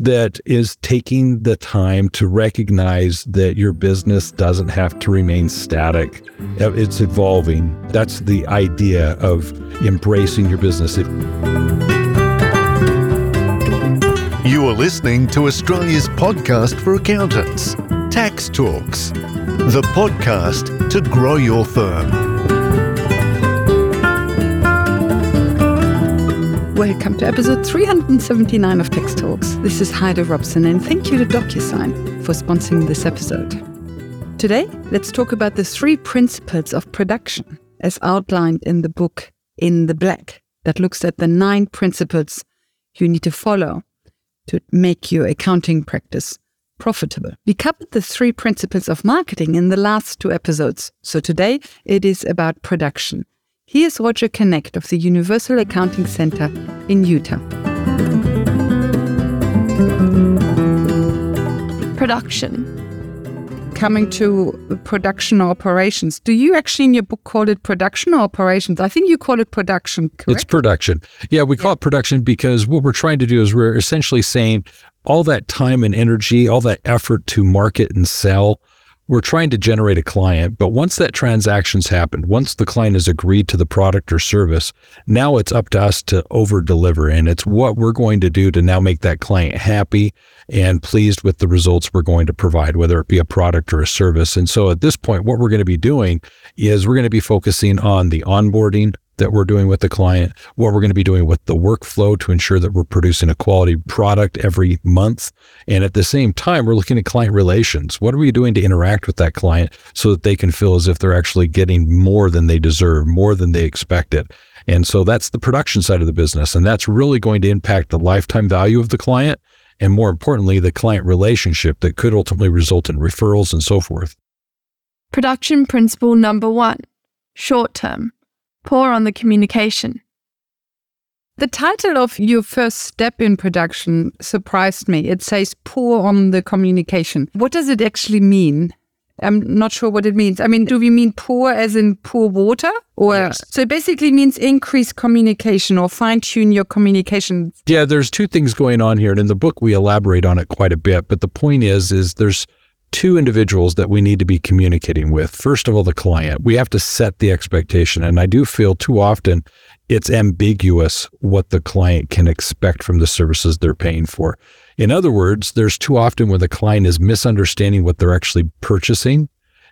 that is taking the time to recognize that your business doesn't have to remain static. Uh, it's evolving. That's the idea of embracing your business. You are listening to Australia's podcast for accountants, Tax Talks, the podcast to grow your firm. Welcome to episode 379 of Tax Talks. This is Heide Robson, and thank you to DocuSign for sponsoring this episode. Today, let's talk about the three principles of production as outlined in the book In the Black, that looks at the nine principles you need to follow to make your accounting practice profitable. We covered the three principles of marketing in the last two episodes, so today it is about production. Here's Roger Knecht of the Universal Accounting Center in Utah. Production. Coming to production operations, do you actually in your book call it production or operations? I think you call it production, correct? It's production. Yeah, we call yeah. it production because what we're trying to do is we're essentially saying all that time and energy, all that effort to market and sell we're trying to generate a client, but once that transaction's happened, once the client has agreed to the product or service, now it's up to us to over deliver. And it's what we're going to do to now make that client happy and pleased with the results we're going to provide, whether it be a product or a service. And so at this point, what we're going to be doing is we're going to be focusing on the onboarding, that we're doing with the client, what we're going to be doing with the workflow to ensure that we're producing a quality product every month. And at the same time, we're looking at client relations. What are we doing to interact with that client so that they can feel as if they're actually getting more than they deserve, more than they expected? And so that's the production side of the business. And that's really going to impact the lifetime value of the client. And more importantly, the client relationship that could ultimately result in referrals and so forth. Production principle number one short term pour on the communication. The title of your first step in production surprised me. It says pour on the communication. What does it actually mean? I'm not sure what it means. I mean, do we mean pour as in pour water? Or yes. so it basically means increase communication or fine tune your communication. Yeah, there's two things going on here. And in the book we elaborate on it quite a bit. But the point is, is there's two individuals that we need to be communicating with. First of all, the client. We have to set the expectation. And I do feel too often it's ambiguous what the client can expect from the services they're paying for. In other words, there's too often where the client is misunderstanding what they're actually purchasing.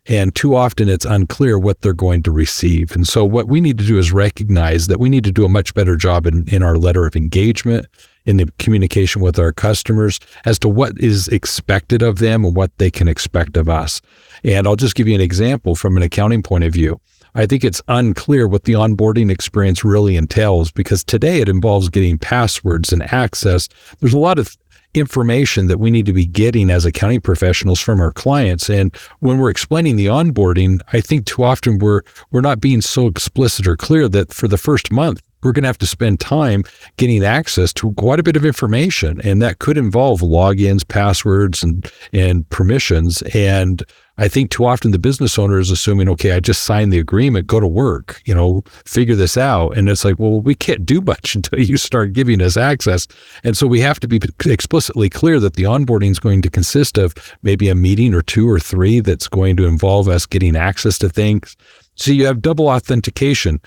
And too often it's unclear what they're going to receive. And so what we need to do is recognize that we need to do a much better job in, in our letter of engagement, in the communication with our customers as to what is expected of them and what they can expect of us. And I'll just give you an example from an accounting point of view. I think it's unclear what the onboarding experience really entails because today it involves getting passwords and access. There's a lot of information that we need to be getting as accounting professionals from our clients. And when we're explaining the onboarding, I think too often we're we're not being so explicit or clear that for the first month we're going to have to spend time getting access to quite a bit of information and that could involve logins passwords and and permissions. And i think too often the business owner is assuming okay i just signed the agreement go to work you know figure this out. And it's like well we can't do much until you start giving us access. And so we have to be explicitly clear that the onboarding is going to consist of maybe a meeting or two or three that's going to involve us getting access to things. So you have double authentication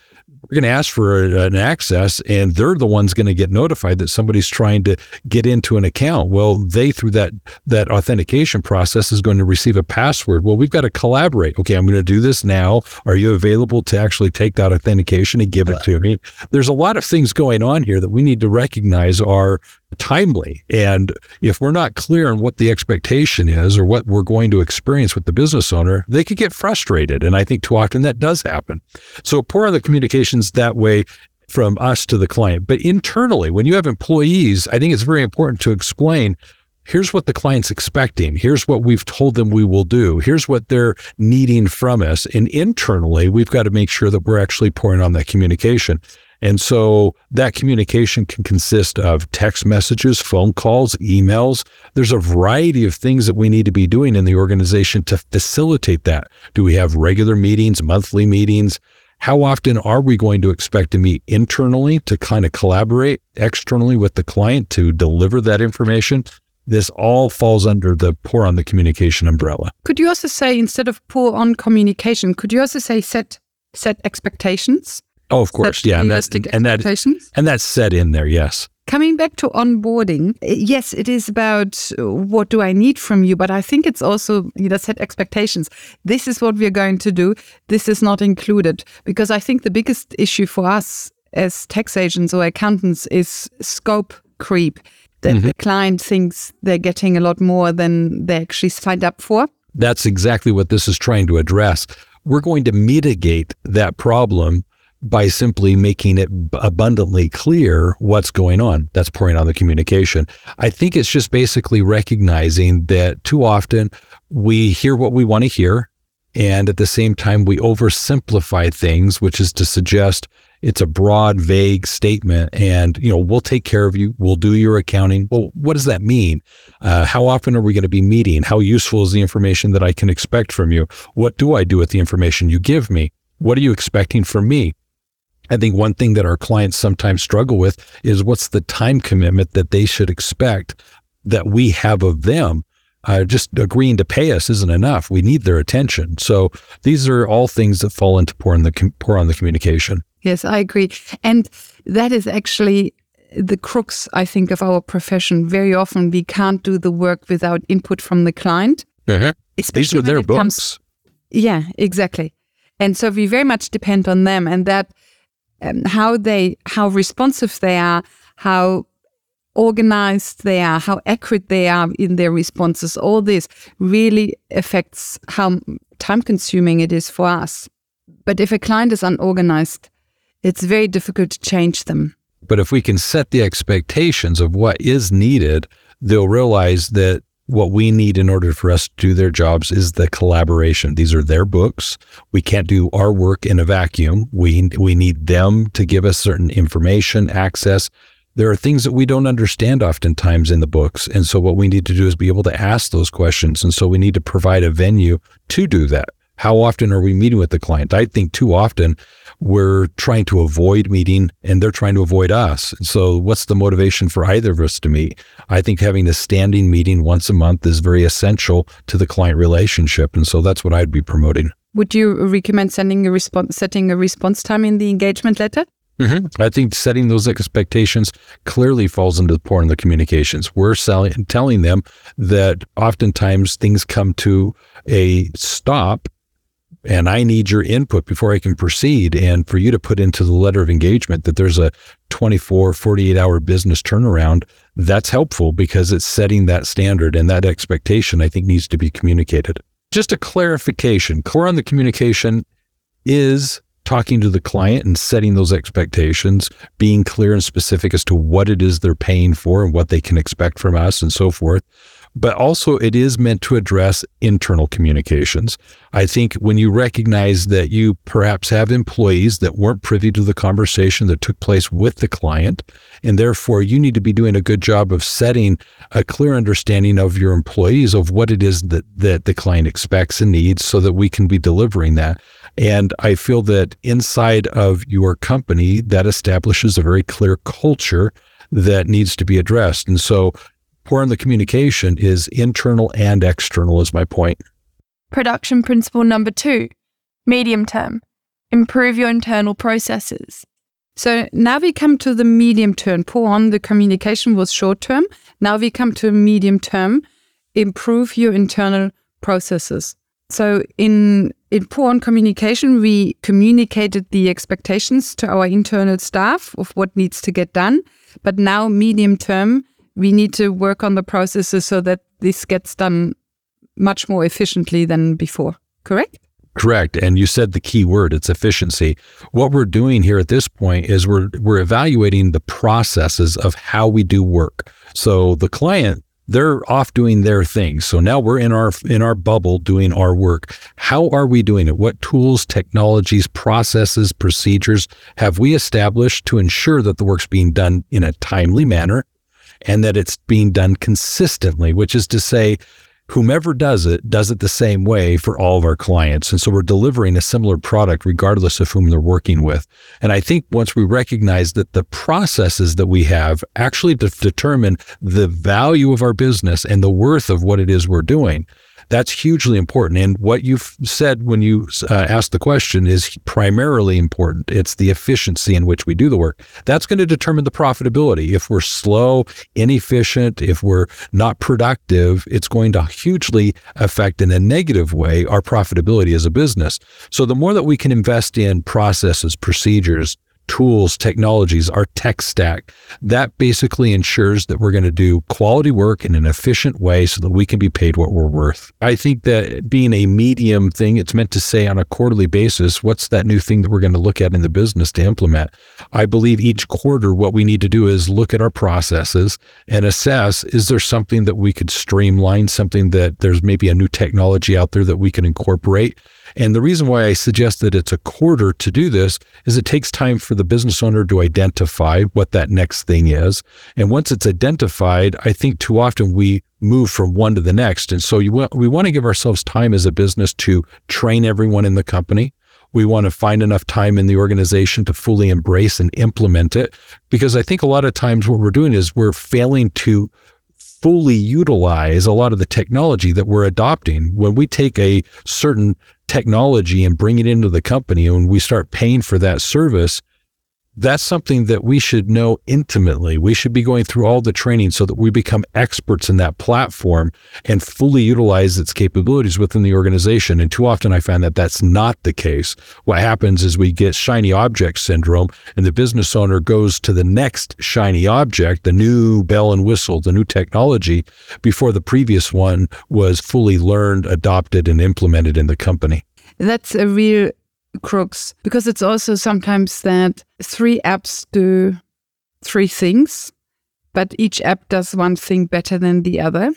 we're going to ask for an access and they're the ones going to get notified that somebody's trying to get into an account. Well they through that that authentication process is going to receive a password. Well we've got to collaborate. Okay i'm going to do this now. Are you available to actually take that authentication and give it to me? There's a lot of things going on here that we need to recognize are timely. And if we're not clear on what the expectation is or what we're going to experience with the business owner, they could get frustrated. And I think too often that does happen. So pour on the communications that way from us to the client. But internally, when you have employees, I think it's very important to explain here's what the client's expecting. Here's what we've told them we will do. Here's what they're needing from us. And internally, we've got to make sure that we're actually pouring on that communication. And so that communication can consist of text messages, phone calls, emails. There's a variety of things that we need to be doing in the organization to facilitate that. Do we have regular meetings, monthly meetings? How often are we going to expect to meet internally to kind of collaborate externally with the client to deliver that information? this all falls under the pour on the communication umbrella. Could you also say instead of pour on communication, could you also say set set expectations? Oh, of course, yeah, and that's realistic and that and that's set in there. Yes, Coming back to onboarding, eh, yes, it is about uh, what do I need from you, but I think it's also you know set expectations. This is what we're going to do. This is not included because I think the biggest issue for us as tax agents or accountants is scope creep. That the client thinks they're getting a lot more than they actually signed up for. that's exactly what this is trying to address. We're going to mitigate that problem by simply making it abundantly clear what's going on. That's pouring on the communication. I think it's just basically recognizing that too often we hear what we want to hear. And at the same time, we oversimplify things, which is to suggest it's a broad, vague statement. And, you know, we'll take care of you. We'll do your accounting. Well, what does that mean? Uh, how often are we going to be meeting? How useful is the information that I can expect from you? What do I do with the information you give me? What are you expecting from me? I think one thing that our clients sometimes struggle with is what's the time commitment that they should expect that we have of them. Uh, just agreeing to pay us isn't enough. We need their attention. So these are all things that fall into pour on the com- pour on the communication. Yes, I agree. And that is actually the crux, I think, of our profession. Very often we can't do the work without input from the client. These Especially are their it comes- books. Yeah, exactly. And so we very much depend on them and that um, how they, how responsive they are, how organized they are, how accurate they are in their responses. All this really affects how time consuming it is for us. But if a client is unorganized, it's very difficult to change them. But if we can set the expectations of what is needed, they'll realize that what we need in order for us to do their jobs is the collaboration. These are their books. We can't do our work in a vacuum. We we need them to give us certain information, access. There are things that we don't understand oftentimes in the books. And so what we need to do is be able to ask those questions. And so we need to provide a venue to do that. How often are we meeting with the client? I think too often we're trying to avoid meeting and they're trying to avoid us. So what's the motivation for either of us to meet? I think having a standing meeting once a month is very essential to the client relationship. And so that's what I'd be promoting. Would you recommend sending a response, setting a response time in the engagement letter? Mm-hmm. I think setting those expectations clearly falls into the pour in the communications. We're selling, telling them that oftentimes things come to a stop and I need your input before I can proceed. And for you to put into the letter of engagement that there's a 24, 48 hour business turnaround, that's helpful because it's setting that standard and that expectation I think needs to be communicated. Just a clarification, core on the communication is talking to the client and setting those expectations, being clear and specific as to what it is they're paying for and what they can expect from us and so forth. But also, it is meant to address internal communications. I think when you recognize that you perhaps have employees that weren't privy to the conversation that took place with the client, and therefore you need to be doing a good job of setting a clear understanding of your employees of what it is that, that the client expects and needs so that we can be delivering that. And I feel that inside of your company, that establishes a very clear culture that needs to be addressed. And so, pour in the communication is internal and external, is my point. Production principle number two medium term. Improve your internal processes. So now we come to the medium term. Pour on the communication was short term. Now we come to medium term. Improve your internal processes. So in in on communication, we communicated the expectations to our internal staff of what needs to get done. But now medium term, we need to work on the processes so that this gets done much more efficiently than before. Correct? Correct. And you said the key word, it's efficiency. What we're doing here at this point is we're we're evaluating the processes of how we do work. So the client, they're off doing their thing. So now we're in our in our bubble doing our work. How are we doing it? What tools, technologies, processes, procedures have we established to ensure that the work's being done in a timely manner and that it's being done consistently, which is to say whomever does it does it the same way for all of our clients. And so we're delivering a similar product regardless of whom they're working with. And I think once we recognize that the processes that we have actually de- determine the value of our business and the worth of what it is we're doing, that's hugely important. And what you've said when you uh, asked the question is primarily important. It's the efficiency in which we do the work. That's going to determine the profitability. If we're slow, inefficient, if we're not productive, it's going to hugely affect in a negative way our profitability as a business. So the more that we can invest in processes, procedures, tools, technologies, our tech stack. That basically ensures that we're going to do quality work in an efficient way so that we can be paid what we're worth. I think that being a medium thing, it's meant to say on a quarterly basis, what's that new thing that we're going to look at in the business to implement? I believe each quarter, what we need to do is look at our processes and assess is there something that we could streamline, something that there's maybe a new technology out there that we can incorporate? And the reason why I suggest that it's a quarter to do this is it takes time for the business owner to identify what that next thing is. And once it's identified, I think too often we move from one to the next. And so you we want to give ourselves time as a business to train everyone in the company. We want to find enough time in the organization to fully embrace and implement it. Because I think a lot of times what we're doing is we're failing to fully utilize a lot of the technology that we're adopting. When we take a certain technology and bring it into the company and we start paying for that service, that's something that we should know intimately. We should be going through all the training so that we become experts in that platform and fully utilize its capabilities within the organization. And too often I find that that's not the case. What happens is we get shiny object syndrome and the business owner goes to the next shiny object, the new bell and whistle, the new technology before the previous one was fully learned, adopted, and implemented in the company. That's a real crux because it's also sometimes that three apps do three things, but each app does one thing better than the other.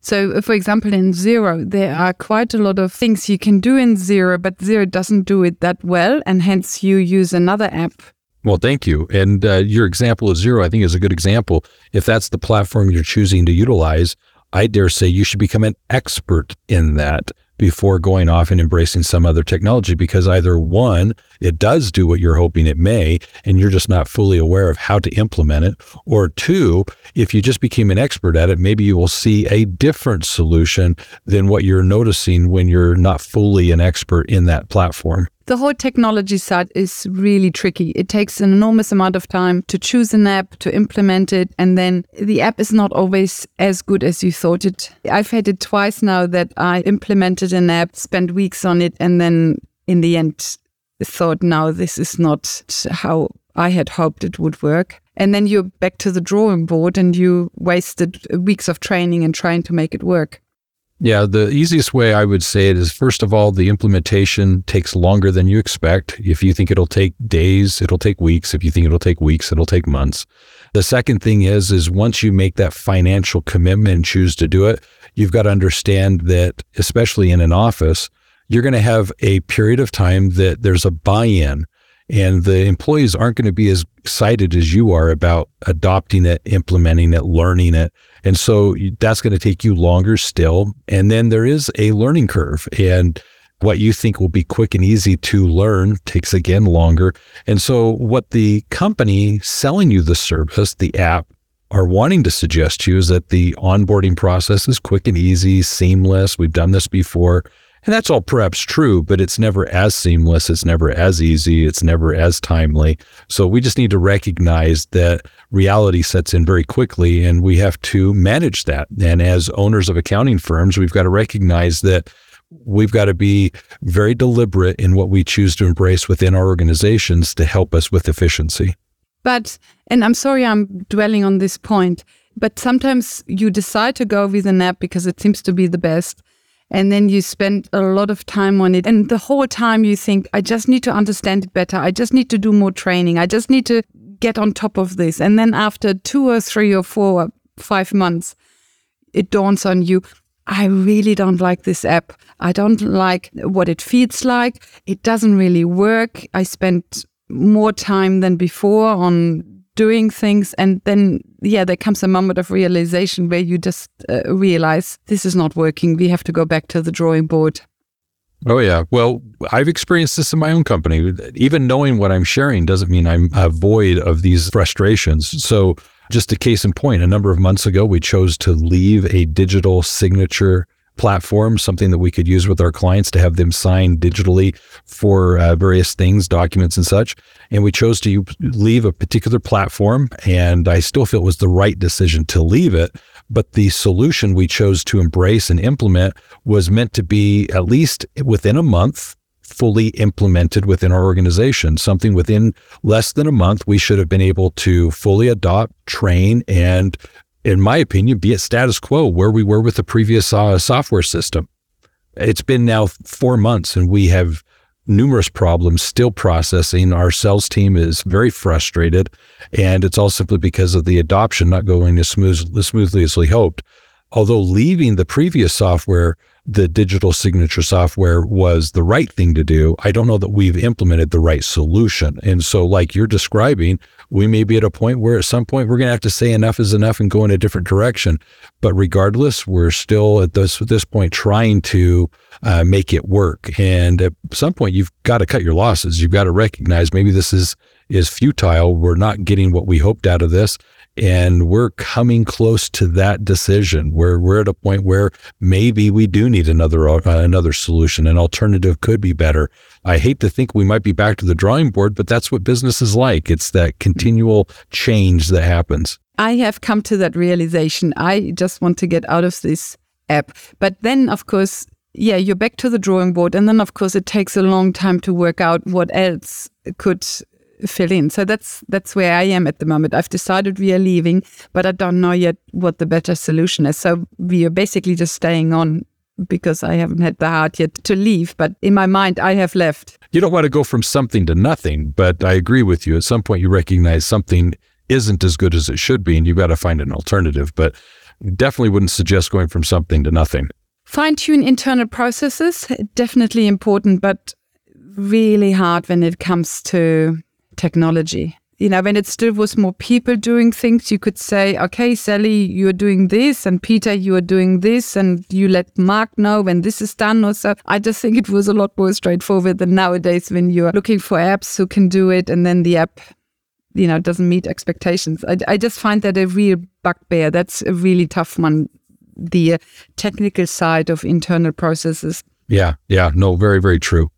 So, for example, in Xero, there are quite a lot of things you can do in Xero, but Xero doesn't do it that well, and hence you use another app. Well, thank you. And uh, your example of Xero, I think, is a good example. If that's the platform you're choosing to utilize, I dare say you should become an expert in that before going off and embracing some other technology because either one, it does do what you're hoping it may, and you're just not fully aware of how to implement it, or two, if you just became an expert at it, maybe you will see a different solution than what you're noticing when you're not fully an expert in that platform the whole technology side is really tricky. It takes an enormous amount of time to choose an app, to implement it, and then the app is not always as good as you thought it. I've had it twice now that I implemented an app, spent weeks on it, and then in the end thought, now this is not how I had hoped it would work. And then you're back to the drawing board and you wasted weeks of training and trying to make it work. Yeah, the easiest way I would say it is first of all, the implementation takes longer than you expect. If you think it'll take days, it'll take weeks. If you think it'll take weeks, it'll take months. The second thing is is once you make that financial commitment and choose to do it, you've got to understand that especially in an office, you're going to have a period of time that there's a buy-in and the employees aren't going to be as excited as you are about adopting it, implementing it, learning it. And so that's going to take you longer still. And then there is a learning curve. And what you think will be quick and easy to learn takes again longer. And so, what the company selling you the service, the app, are wanting to suggest to you is that the onboarding process is quick and easy, seamless. We've done this before. And that's all perhaps true, but it's never as seamless. It's never as easy. It's never as timely. So we just need to recognize that reality sets in very quickly and we have to manage that. And as owners of accounting firms, we've got to recognize that we've got to be very deliberate in what we choose to embrace within our organizations to help us with efficiency. But, and I'm sorry I'm dwelling on this point, but sometimes you decide to go with an app because it seems to be the best and then you spend a lot of time on it. And the whole time you think i just need to understand it better. I just need to do more training. I just need to get on top of this. And then after two or three or four or five months it dawns on you i really don't like this app. I don't like what it feels like. It doesn't really work. I spent more time than before on doing things and then yeah there comes a moment of realization where you just uh, realize this is not working we have to go back to the drawing board Oh, yeah. Well, I've experienced this in my own company. Even knowing what I'm sharing doesn't mean I'm void of these frustrations. So, just a case in point, a number of months ago, we chose to leave a digital signature platform, something that we could use with our clients to have them sign digitally for uh, various things, documents and such. And we chose to leave a particular platform. And I still feel it was the right decision to leave it. But the solution we chose to embrace and implement was meant to be at least within a month fully implemented within our organization. Something within less than a month, we should have been able to fully adopt, train, and in my opinion, be at status quo where we were with the previous uh, software system. It's been now four months and we have numerous problems still processing. Our sales team is very frustrated, and it's all simply because of the adoption not going as, smooth, as smoothly as we hoped. Although leaving the previous software the digital signature software was the right thing to do. I don't know that we've implemented the right solution. And so, like you're describing, we may be at a point where at some point we're going to have to say enough is enough and go in a different direction. But regardless, we're still at this this point trying to uh, make it work. And at some point, you've got to cut your losses. You've got to recognize maybe this is is futile. We're not getting what we hoped out of this. And we're coming close to that decision where we're at a point where maybe we do need another uh, another solution. An alternative could be better. I hate to think we might be back to the drawing board, but that's what business is like. It's that continual change that happens. I have come to that realization. I just want to get out of this app. But then, of course, yeah, you're back to the drawing board. And then, of course, it takes a long time to work out what else could fill in. So that's that's where I am at the moment. I've decided we are leaving, but I don't know yet what the better solution is. So we are basically just staying on because I haven't had the heart yet to leave. But in my mind, I have left. You don't want to go from something to nothing, but I agree with you. At some point, you recognize something isn't as good as it should be, and you've got to find an alternative. But definitely wouldn't suggest going from something to nothing. Fine tune internal processes, definitely important, but really hard when it comes to technology. You know, when it still was more people doing things, you could say, okay, Sally, you're doing this, and Peter, you are doing this, and you let Mark know when this is done or so. I just think it was a lot more straightforward than nowadays when you're looking for apps who can do it, and then the app, you know, doesn't meet expectations. I, I just find that a real bugbear. That's a really tough one. The uh, technical side of internal processes. Yeah, yeah, no, very, very true.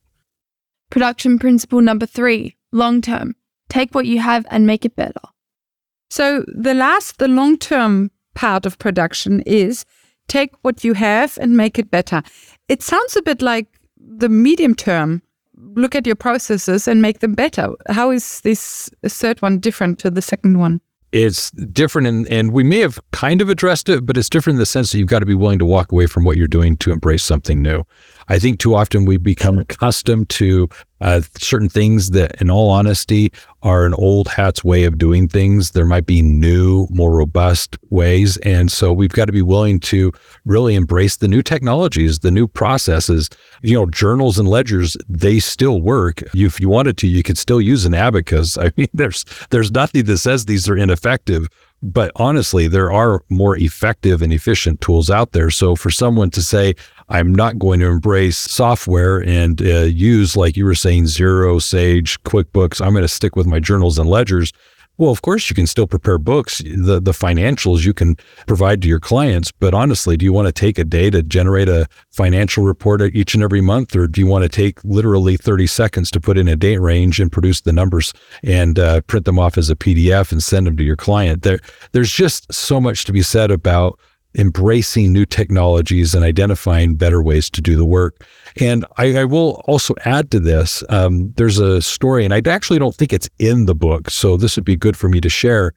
Production principle number three long term. Take what you have and make it better. So, the last, the long term part of production is take what you have and make it better. It sounds a bit like the medium term. Look at your processes and make them better. How is this third one different to the second one? it's different and, and we may have kind of addressed it, but it's different in the sense that you've got to be willing to walk away from what you're doing to embrace something new. I think too often we become accustomed to uh, certain things that, in all honesty, are an old hat's way of doing things. There might be new, more robust ways. And so we've got to be willing to really embrace the new technologies, the new processes. You know, journals and ledgers, they still work. If you wanted to, you could still use an abacus. I mean, there's there's nothing that says these are ineffective. But honestly, there are more effective and efficient tools out there. So for someone to say, I'm not going to embrace software and uh, use, like you were saying, Xero, Sage, QuickBooks, I'm going to stick with my journals and ledgers. Well, of course, you can still prepare books, the, the financials you can provide to your clients. But honestly, do you want to take a day to generate a financial report each and every month? Or do you want to take literally 30 seconds to put in a date range and produce the numbers and uh, print them off as a PDF and send them to your client? There, there's just so much to be said about embracing new technologies and identifying better ways to do the work. And I, I will also add to this. Um, there's a story, and I actually don't think it's in the book, so this would be good for me to share.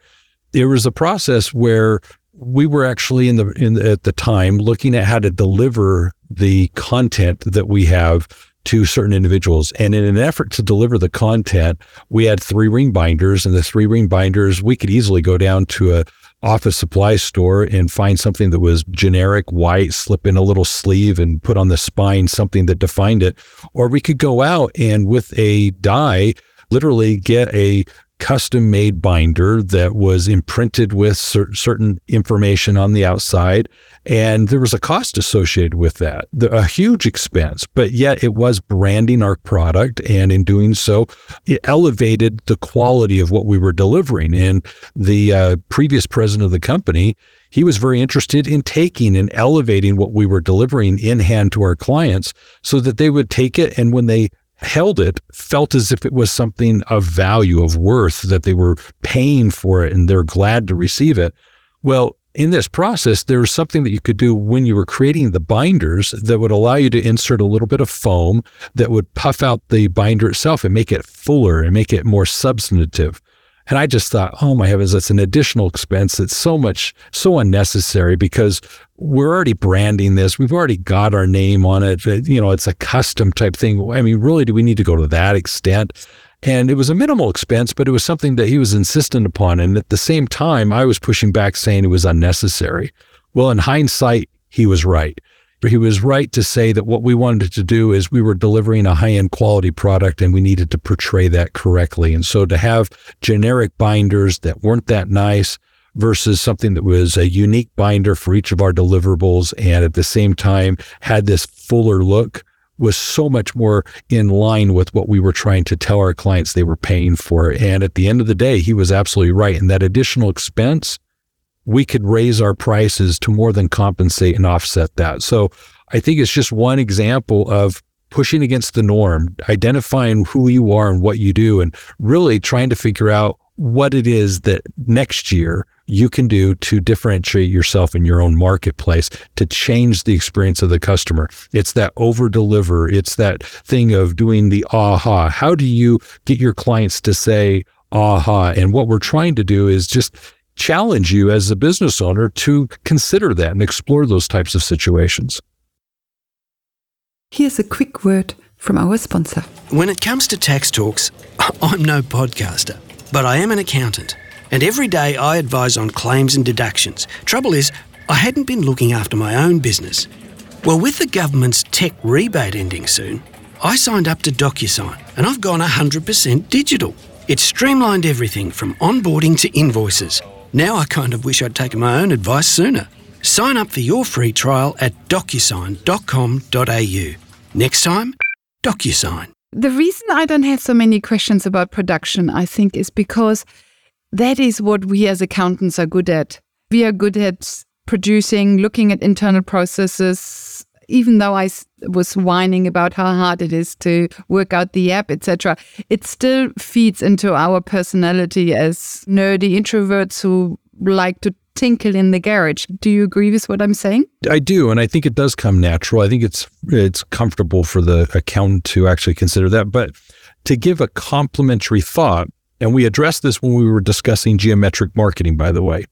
There was a process where we were actually in the in at the time looking at how to deliver the content that we have to certain individuals. And in an effort to deliver the content, we had three ring binders, and the three ring binders we could easily go down to a office supply store and find something that was generic white, slip in a little sleeve and put on the spine something that defined it. Or we could go out and with a die, literally get a custom made binder that was imprinted with cer- certain information on the outside. And there was a cost associated with that, the, a huge expense, but yet it was branding our product. And in doing so, it elevated the quality of what we were delivering. And the uh, previous president of the company, he was very interested in taking and elevating what we were delivering in hand to our clients so that they would take it and when they held it felt as if it was something of value, of worth, that they were paying for it and they're glad to receive it. Well, in this process, there was something that you could do when you were creating the binders that would allow you to insert a little bit of foam that would puff out the binder itself and make it fuller and make it more substantive. And I just thought, oh my heavens, that's an additional expense. It's so much, so unnecessary because we're already branding this. We've already got our name on it. You know, it's a custom type thing. I mean, really, do we need to go to that extent? And it was a minimal expense, but it was something that he was insistent upon. And at the same time, I was pushing back saying it was unnecessary. Well, in hindsight, he was right he was right to say that what we wanted to do is we were delivering a high end quality product and we needed to portray that correctly. And so to have generic binders that weren't that nice versus something that was a unique binder for each of our deliverables and at the same time had this fuller look was so much more in line with what we were trying to tell our clients they were paying for. And at the end of the day, he was absolutely right. And that additional expense we could raise our prices to more than compensate and offset that. So I think it's just one example of pushing against the norm, identifying who you are and what you do, and really trying to figure out what it is that next year you can do to differentiate yourself in your own marketplace to change the experience of the customer. It's that over deliver. It's that thing of doing the aha. How do you get your clients to say aha? And what we're trying to do is just challenge you as a business owner to consider that and explore those types of situations. Here's a quick word from our sponsor. When it comes to tax talks, I'm no podcaster, but I am an accountant. And every day I advise on claims and deductions. Trouble is, I hadn't been looking after my own business. Well, with the government's tech rebate ending soon, I signed up to DocuSign and I've gone 100% digital. It's streamlined everything from onboarding to invoices now I kind of wish I'd taken my own advice sooner. Sign up for your free trial at docusign.com.au. Next time, DocuSign. The reason I don't have so many questions about production, I think, is because that is what we as accountants are good at. We are good at producing, looking at internal processes. Even though I was whining about how hard it is to work out the app, etc., it still feeds into our personality as nerdy introverts who like to tinkle in the garage. Do you agree with what I'm saying? I do, and I think it does come natural. I think it's it's comfortable for the accountant to actually consider that. But to give a complimentary thought, and we addressed this when we were discussing geometric marketing, by the way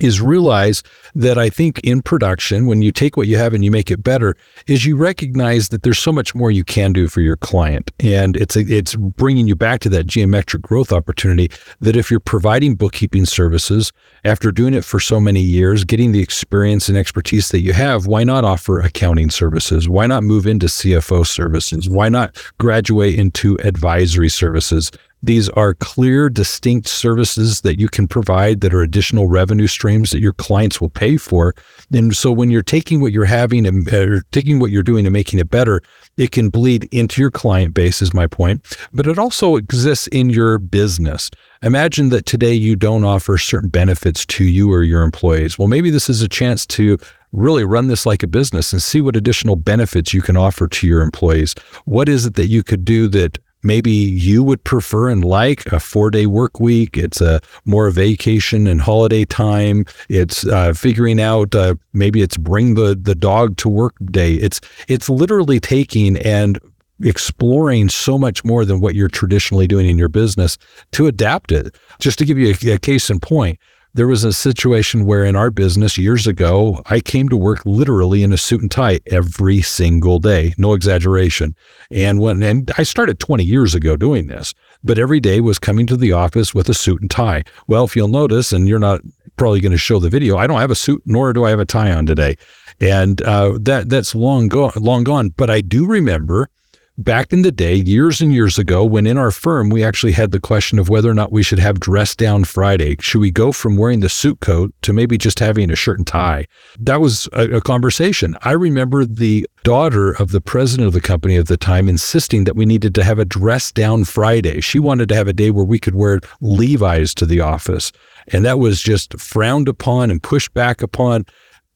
is realize that I think in production, when you take what you have and you make it better, is you recognize that there's so much more you can do for your client, and it's a, it's bringing you back to that geometric growth opportunity. That if you're providing bookkeeping services after doing it for so many years, getting the experience and expertise that you have, why not offer accounting services? Why not move into CFO services? Why not graduate into advisory services? These are clear, distinct services that you can provide that are additional revenue streams that your clients will pay for. And so when you're taking what you're having and uh, taking what you're doing and making it better, it can bleed into your client base, is my point. But it also exists in your business. Imagine that today you don't offer certain benefits to you or your employees. Well, maybe this is a chance to really run this like a business and see what additional benefits you can offer to your employees. What is it that you could do that maybe you would prefer and like a four day work week. It's a more vacation and holiday time. It's uh, figuring out uh, maybe it's bring the the dog to work day. It's it's literally taking and exploring so much more than what you're traditionally doing in your business to adapt it. Just to give you a, a case in point, there was a situation where in our business years ago, I came to work literally in a suit and tie every single day, no exaggeration. And when and I started 20 years ago doing this, but every day was coming to the office with a suit and tie. Well, if you'll notice, and you're not probably going to show the video, I don't have a suit nor do I have a tie on today, and uh, that that's long gone, long gone. But I do remember back in the day, years and years ago, when in our firm, we actually had the question of whether or not we should have dress down Friday. Should we go from wearing the suit coat to maybe just having a shirt and tie? That was a, a conversation. I remember the daughter of the president of the company at the time insisting that we needed to have a dress down Friday. She wanted to have a day where we could wear Levi's to the office. And that was just frowned upon and pushed back upon.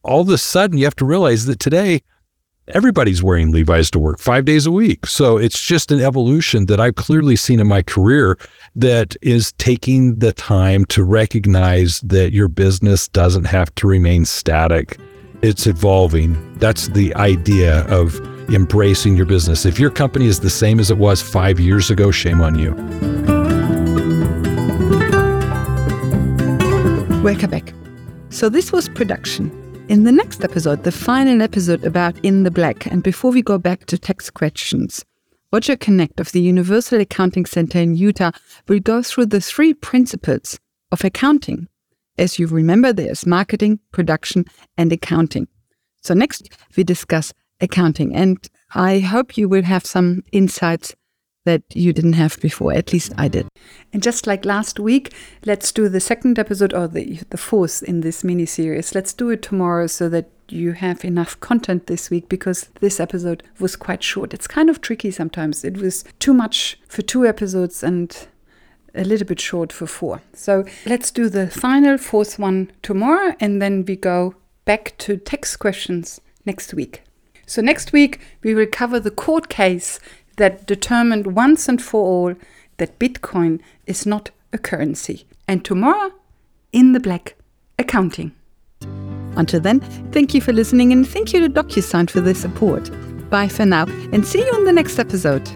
All of a sudden, you have to realize that today, everybody's wearing Levi's to work five days a week. So it's just an evolution that I've clearly seen in my career that is taking the time to recognize that your business doesn't have to remain static. It's evolving. That's the idea of embracing your business. If your company is the same as it was five years ago, shame on you. Welcome back. So, this was production. In the next episode, the final episode about In the Black, and before we go back to tax questions, Roger Knecht of the Universal Accounting Center in Utah will go through the three principles of accounting. As you remember, there's marketing, production, and accounting. So, next, we discuss accounting, and I hope you will have some insights that you didn't have before. At least I did. And just like last week, let's do the second episode or the, the fourth in this mini series. Let's do it tomorrow so that you have enough content this week because this episode was quite short. It's kind of tricky sometimes. It was too much for two episodes and a little bit short for four. So let's do the final fourth one tomorrow and then we go back to text questions next week. So next week we will cover the court case that determined once and for all that Bitcoin is not a currency. And tomorrow, in the black, accounting. Until then, thank you for listening and thank you to DocuSign for their support. Bye for now and see you on the next episode.